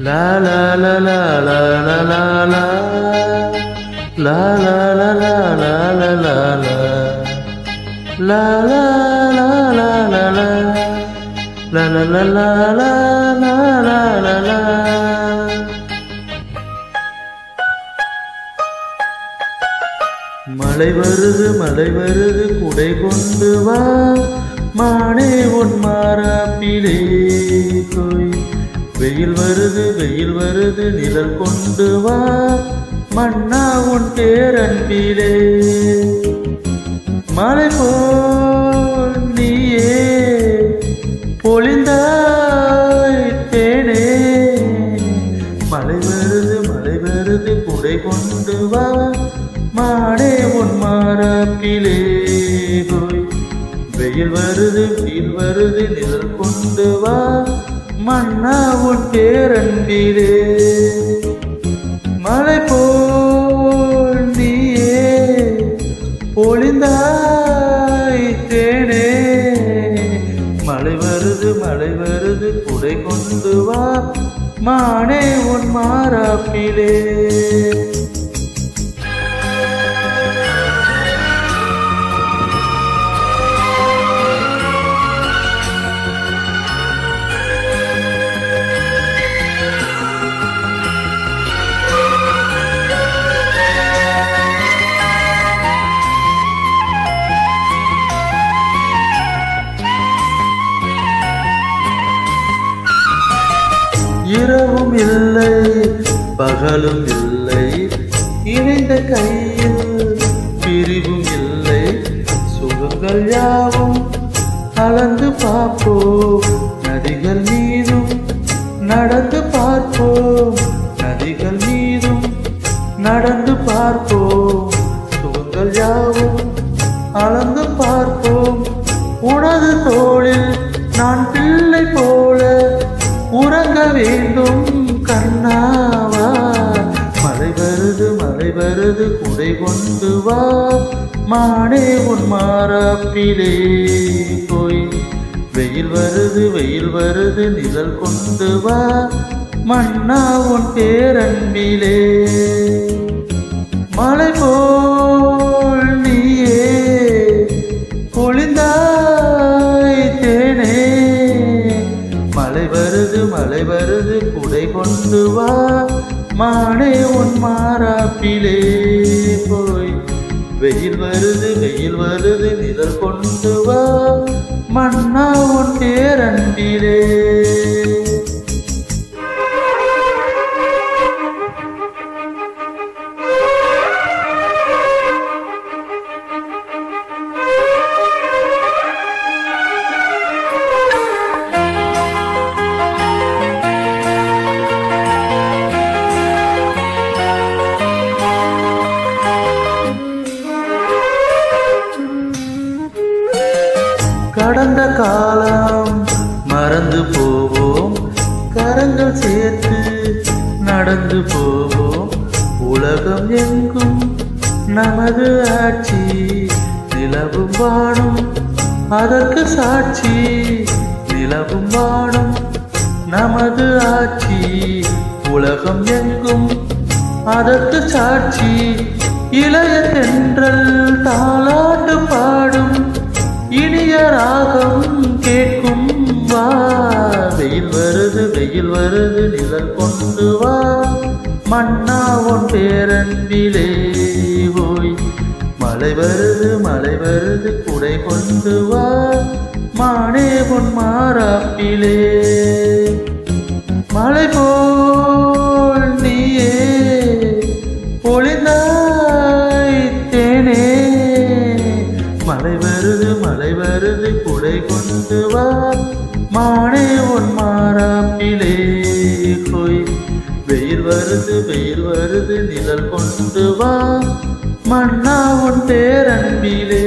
La la la la la la la la La la la la la la la La la la la la la La la la la la la la la la மழை வருது மழை வருது குடை கொண்டு வா மானே உன் மாறாப்பிலே போய் வெயில் வருது வெயில் வருது நிழல் கொண்டு வா. மன்னா உன் பேரன்பிலே. மழை போல் நீயே பொழிந்தாய் தேனே. மழை வருது மழை வருது குடை கொண்டு வா. மாடே உன் மாறாப்பிலே போய். வெயில் வருது வெயில் வருது நிழல் கொண்டு வா. மன்னா உன் பேரன்பிலே மழை போல் நீயே பொழிந்தாய் தேனே. மழை வருது மழை வருது குடை கொண்டு வா. மானே உன் மாறாப்பிலே. இரவும் இல்லை பகலும் இல்லை. இணைந்த கையில் பிரிவும் இல்லை. சுகங்கள் யாவும் கலந்து பார்ப்போம். நதிகள் மீதும் நடந்து பார்ப்போம். நதிகள் மீதும் நடந்து பார்ப்போம். சுகங்கள் யாவும் அளந்து மழை வருது குடை கொண்டு வா மானே உன் மாறாப்பிலே போய். வெயில் வருது வெயில் வருது நிழல் கொண்டு வா மன்னா உன் பேரன்பிலே. மழை போல் நீயே பொழிந்தாய் தேனே. மழை வருது மழை வருது குடை கொண்டு வா மானே உன் மாறாப்பிலே போய். வெயில் வருது வெயில் வருது நிழல் கொண்டு வா. மன்னா உன் பேரண்டிலே கடந்த காலம். மறந்து போவோம். கரங்கள் சேர்த்து நடந்து போவோம். உலகம் எங்கும் நமது ஆட்சி நிலவும் வாழும் அதற்கு சாட்சி. நிலவும் வாழும் நமது ஆட்சி உலகம் எங்கும் அதற்கு சாட்சி. இளைய தென்றல் தாளாட்டு பாடும் இனிய ராகம் கேட்கும் வா. வெயில் வருது வெயில் வருது நிழல் கொண்டு வா. மன்னா உன் பேரன்பிலே போய். மழை வருது மழை வருது குடை கொண்டு வா. மானே உன் மாறாப்பிலே. மழை போ மழை வருது குடை கொண்டு வா. மானே உன் மாறாப்பிலே கொய் வெயில் வருது வெயில் வருது நிழல் கொண்டு வா. மன்னா உன் பேரன்பிலே.